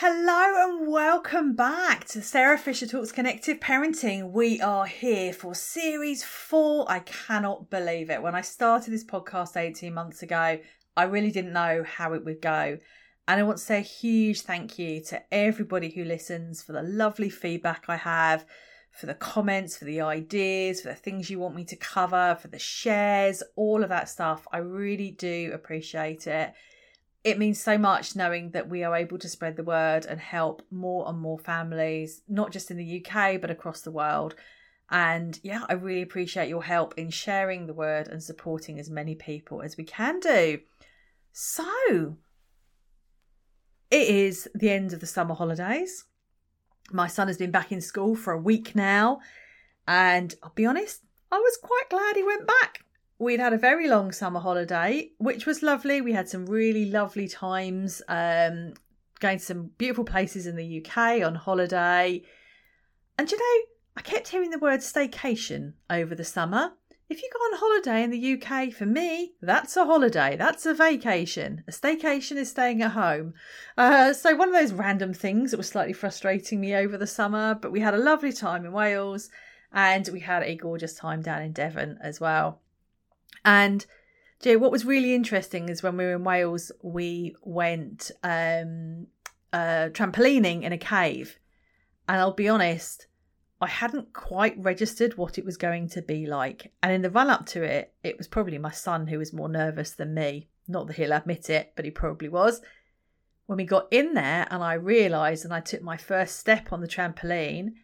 Hello and welcome back to Sarah Fisher Talks Connective Parenting. We are here for series four. I cannot believe it. When I started this podcast 18 months ago, I really didn't know how it would go. And I want to say a huge thank you to everybody who listens for the lovely feedback I have, for the comments, for the ideas, for the things you want me to cover, for the shares, all of that stuff. I really do appreciate it it means so much knowing that we are able to spread the word and help more and more families, not just in the UK, but across the world. And yeah, I really appreciate your help in sharing the word and supporting as many people as we can do. So, it is the end of the summer holidays. My son has been back in school for a week now. And I'll be honest, I was quite glad he went back we'd had a very long summer holiday, which was lovely. We had some really lovely times, um, going to some beautiful places in the UK on holiday. And you know, I kept hearing the word staycation over the summer. If you go on holiday in the UK, for me, that's a holiday. That's a vacation. A staycation is staying at home. Uh, so, one of those random things that was slightly frustrating me over the summer, but we had a lovely time in Wales and we had a gorgeous time down in Devon as well. And Jay, what was really interesting is when we were in Wales, we went um, uh, trampolining in a cave. And I'll be honest, I hadn't quite registered what it was going to be like. And in the run up to it, it was probably my son who was more nervous than me. Not that he'll admit it, but he probably was. When we got in there and I realised and I took my first step on the trampoline,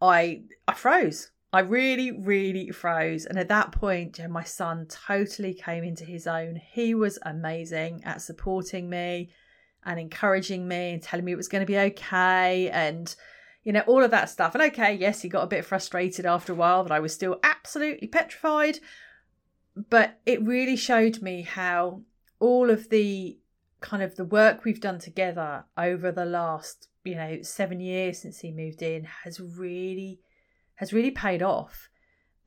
I I froze. I really, really froze. And at that point, my son totally came into his own. He was amazing at supporting me and encouraging me and telling me it was going to be okay and, you know, all of that stuff. And okay, yes, he got a bit frustrated after a while that I was still absolutely petrified. But it really showed me how all of the kind of the work we've done together over the last, you know, seven years since he moved in has really has really paid off.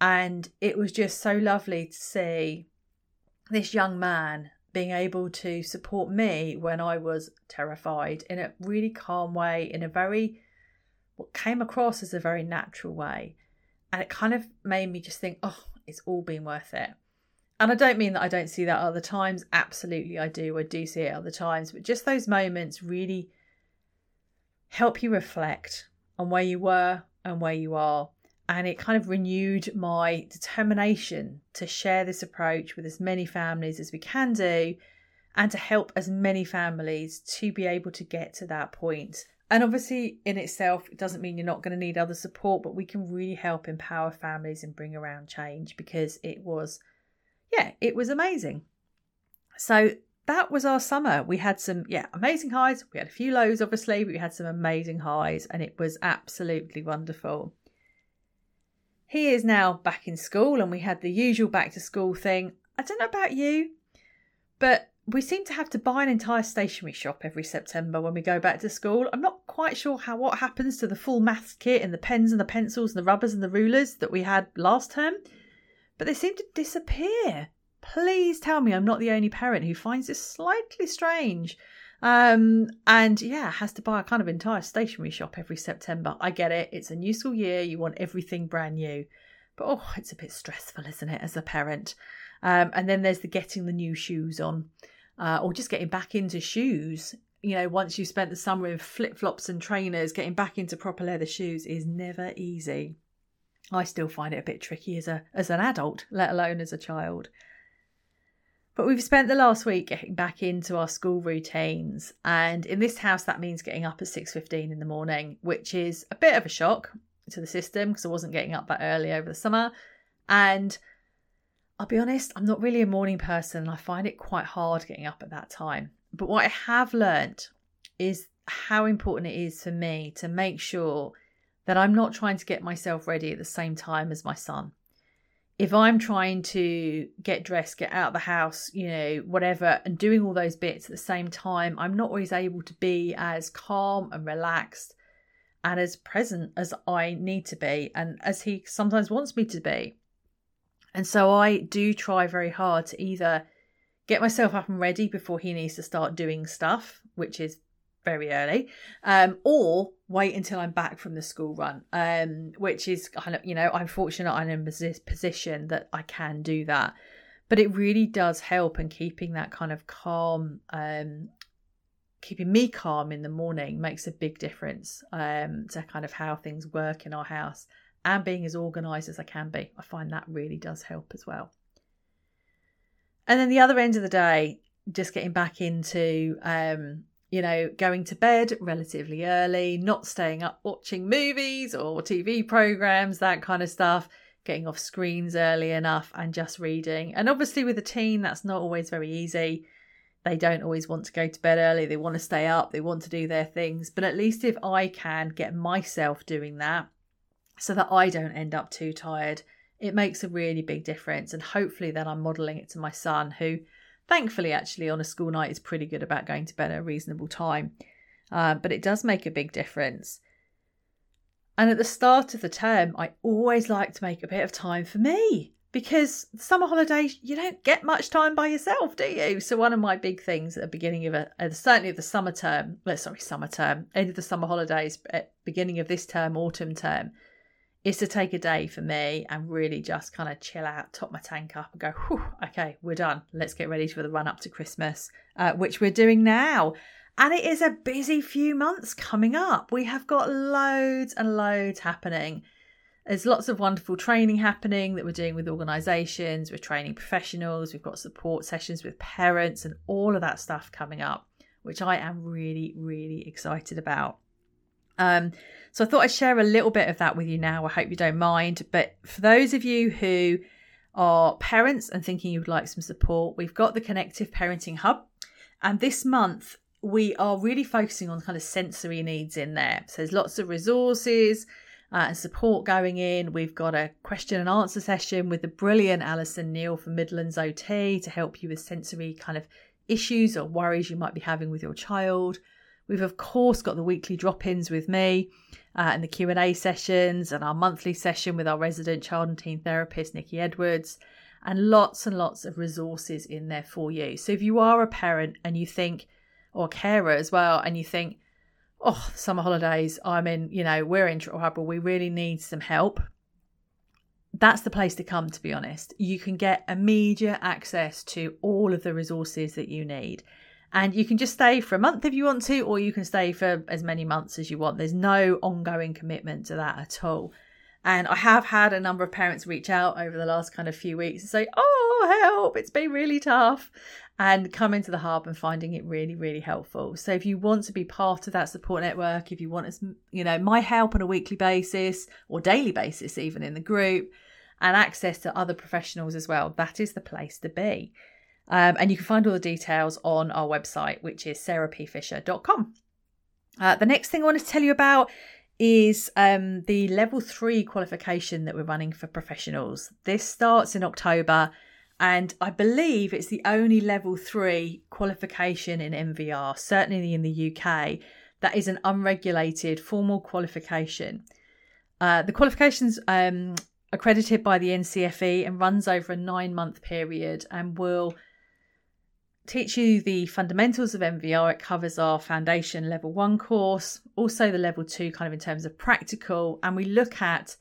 And it was just so lovely to see this young man being able to support me when I was terrified in a really calm way, in a very, what came across as a very natural way. And it kind of made me just think, oh, it's all been worth it. And I don't mean that I don't see that other times. Absolutely, I do. I do see it other times. But just those moments really help you reflect on where you were and where you are and it kind of renewed my determination to share this approach with as many families as we can do and to help as many families to be able to get to that point. And obviously, in itself, it doesn't mean you're not going to need other support, but we can really help empower families and bring around change because it was, yeah, it was amazing. So that was our summer. We had some, yeah, amazing highs. We had a few lows, obviously, but we had some amazing highs, and it was absolutely wonderful. He is now back in school, and we had the usual back to school thing. I don't know about you, but we seem to have to buy an entire stationery shop every September when we go back to school. I'm not quite sure how what happens to the full maths kit and the pens and the pencils and the rubbers and the rulers that we had last term, but they seem to disappear. Please tell me I'm not the only parent who finds this slightly strange. Um, and yeah, has to buy a kind of entire stationery shop every September. I get it. It's a new school year. You want everything brand new. But oh, it's a bit stressful, isn't it, as a parent? Um, and then there's the getting the new shoes on, uh, or just getting back into shoes. You know, once you've spent the summer in flip flops and trainers, getting back into proper leather shoes is never easy. I still find it a bit tricky as a as an adult, let alone as a child. But we've spent the last week getting back into our school routines, and in this house that means getting up at 6:15 in the morning, which is a bit of a shock to the system because I wasn't getting up that early over the summer. And I'll be honest, I'm not really a morning person. and I find it quite hard getting up at that time. But what I have learned is how important it is for me to make sure that I'm not trying to get myself ready at the same time as my son if I'm trying to get dressed, get out of the house, you know, whatever, and doing all those bits at the same time, I'm not always able to be as calm and relaxed and as present as I need to be and as he sometimes wants me to be. And so I do try very hard to either get myself up and ready before he needs to start doing stuff, which is very early, um, or wait until I'm back from the school run, um, which is kind of, you know, I'm fortunate I'm in a position that I can do that. But it really does help in keeping that kind of calm, um, keeping me calm in the morning makes a big difference um, to kind of how things work in our house and being as organized as I can be. I find that really does help as well. And then the other end of the day, just getting back into um, you know, going to bed relatively early, not staying up watching movies or TV programs, that kind of stuff, getting off screens early enough and just reading. And obviously, with a teen, that's not always very easy. They don't always want to go to bed early, they want to stay up, they want to do their things. But at least if I can get myself doing that so that I don't end up too tired, it makes a really big difference. And hopefully, then I'm modeling it to my son who thankfully, actually, on a school night is pretty good about going to bed at a reasonable time. Uh, but it does make a big difference. And at the start of the term, I always like to make a bit of time for me because summer holidays, you don't get much time by yourself, do you? So, one of my big things at the beginning of a, certainly of the summer term, well, sorry, summer term, end of the summer holidays, at beginning of this term, autumn term, is to take a day for me and really just kind of chill out, top my tank up, and go, okay, we're done. Let's get ready for the run up to Christmas, uh, which we're doing now. And it is a busy few months coming up. We have got loads and loads happening. There's lots of wonderful training happening that we're doing with organisations, we're training professionals, we've got support sessions with parents, and all of that stuff coming up, which I am really, really excited about. Um, so I thought I'd share a little bit of that with you now. I hope you don't mind. But for those of you who are parents and thinking you would like some support, we've got the Connective Parenting Hub. And this month, we are really focusing on kind of sensory needs in there. So there's lots of resources uh, and support going in. We've got a question and answer session with the brilliant Alison Neal from Midlands OT to help you with sensory kind of issues or worries you might be having with your child. We've of course got the weekly drop-ins with me uh, and the Q&A sessions and our monthly session with our resident child and teen therapist Nikki Edwards and lots and lots of resources in there for you. So if you are a parent and you think or carer as well and you think oh summer holidays I'm in, you know, we're in trouble, we really need some help. That's the place to come to be honest. You can get immediate access to all of the resources that you need. And you can just stay for a month if you want to, or you can stay for as many months as you want. There's no ongoing commitment to that at all. And I have had a number of parents reach out over the last kind of few weeks and say, Oh, help, it's been really tough. And come into the hub and finding it really, really helpful. So if you want to be part of that support network, if you want, you know, my help on a weekly basis or daily basis, even in the group, and access to other professionals as well, that is the place to be. Um, and you can find all the details on our website, which is sarahpfisher.com. Uh, the next thing I want to tell you about is um, the level three qualification that we're running for professionals. This starts in October, and I believe it's the only level three qualification in NVR, certainly in the UK, that is an unregulated formal qualification. Uh, the qualification's um, accredited by the NCFE and runs over a nine month period and will teach you the fundamentals of NVR. It covers our foundation level one course, also the level two, kind of in terms of practical. And we look at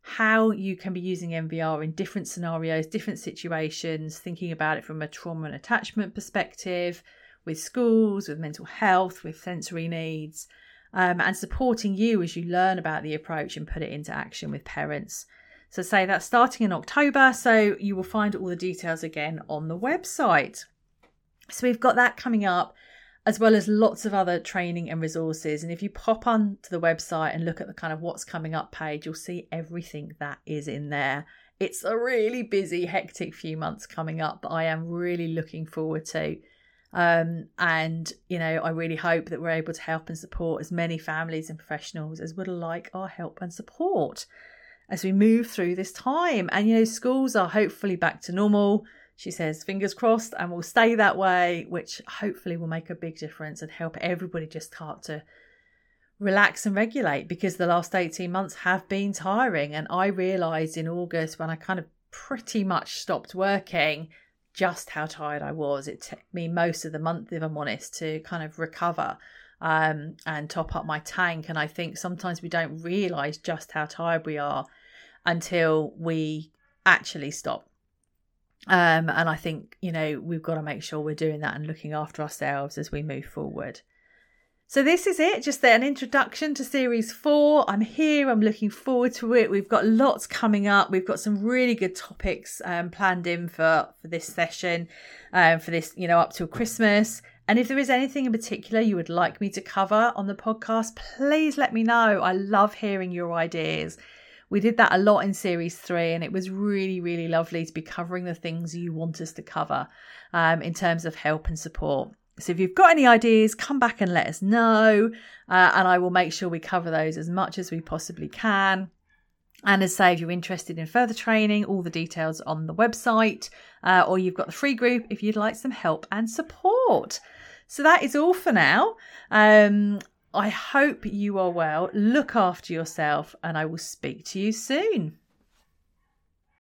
how you can be using NVR in different scenarios, different situations, thinking about it from a trauma and attachment perspective, with schools, with mental health, with sensory needs, um, and supporting you as you learn about the approach and put it into action with parents. So, say that's starting in October, so you will find all the details again on the website. So we've got that coming up, as well as lots of other training and resources. And if you pop onto the website and look at the kind of what's coming up page, you'll see everything that is in there. It's a really busy, hectic few months coming up but I am really looking forward to. Um, and, you know, I really hope that we're able to help and support as many families and professionals as would like our help and support as we move through this time. And, you know, schools are hopefully back to normal. She says, fingers crossed, and we'll stay that way, which hopefully will make a big difference and help everybody just start to relax and regulate because the last 18 months have been tiring. And I realised in August when I kind of pretty much stopped working just how tired I was. It took me most of the month, if I'm honest, to kind of recover. um, and top up my tank. And I think sometimes we don't realize just how tired we are until we actually stop. Um, and I think, you know, we've got to make sure we're doing that and looking after ourselves as we move forward. So, this is it, just an introduction to series four. I'm here, I'm looking forward to it. We've got lots coming up, we've got some really good topics um, planned in for, for this session, um, for this, you know, up till Christmas. And if there is anything in particular you would like me to cover on the podcast, please let me know. I love hearing your ideas. We did that a lot in series three, and it was really, really lovely to be covering the things you want us to cover um, in terms of help and support. So if you've got any ideas, come back and let us know, uh, and I will make sure we cover those as much as we possibly can. And as I say, if you're interested in further training, all the details on the website, uh, or you've got the free group if you'd like some help and support. So that is all for now. Um, I hope you are well. Look after yourself, and I will speak to you soon.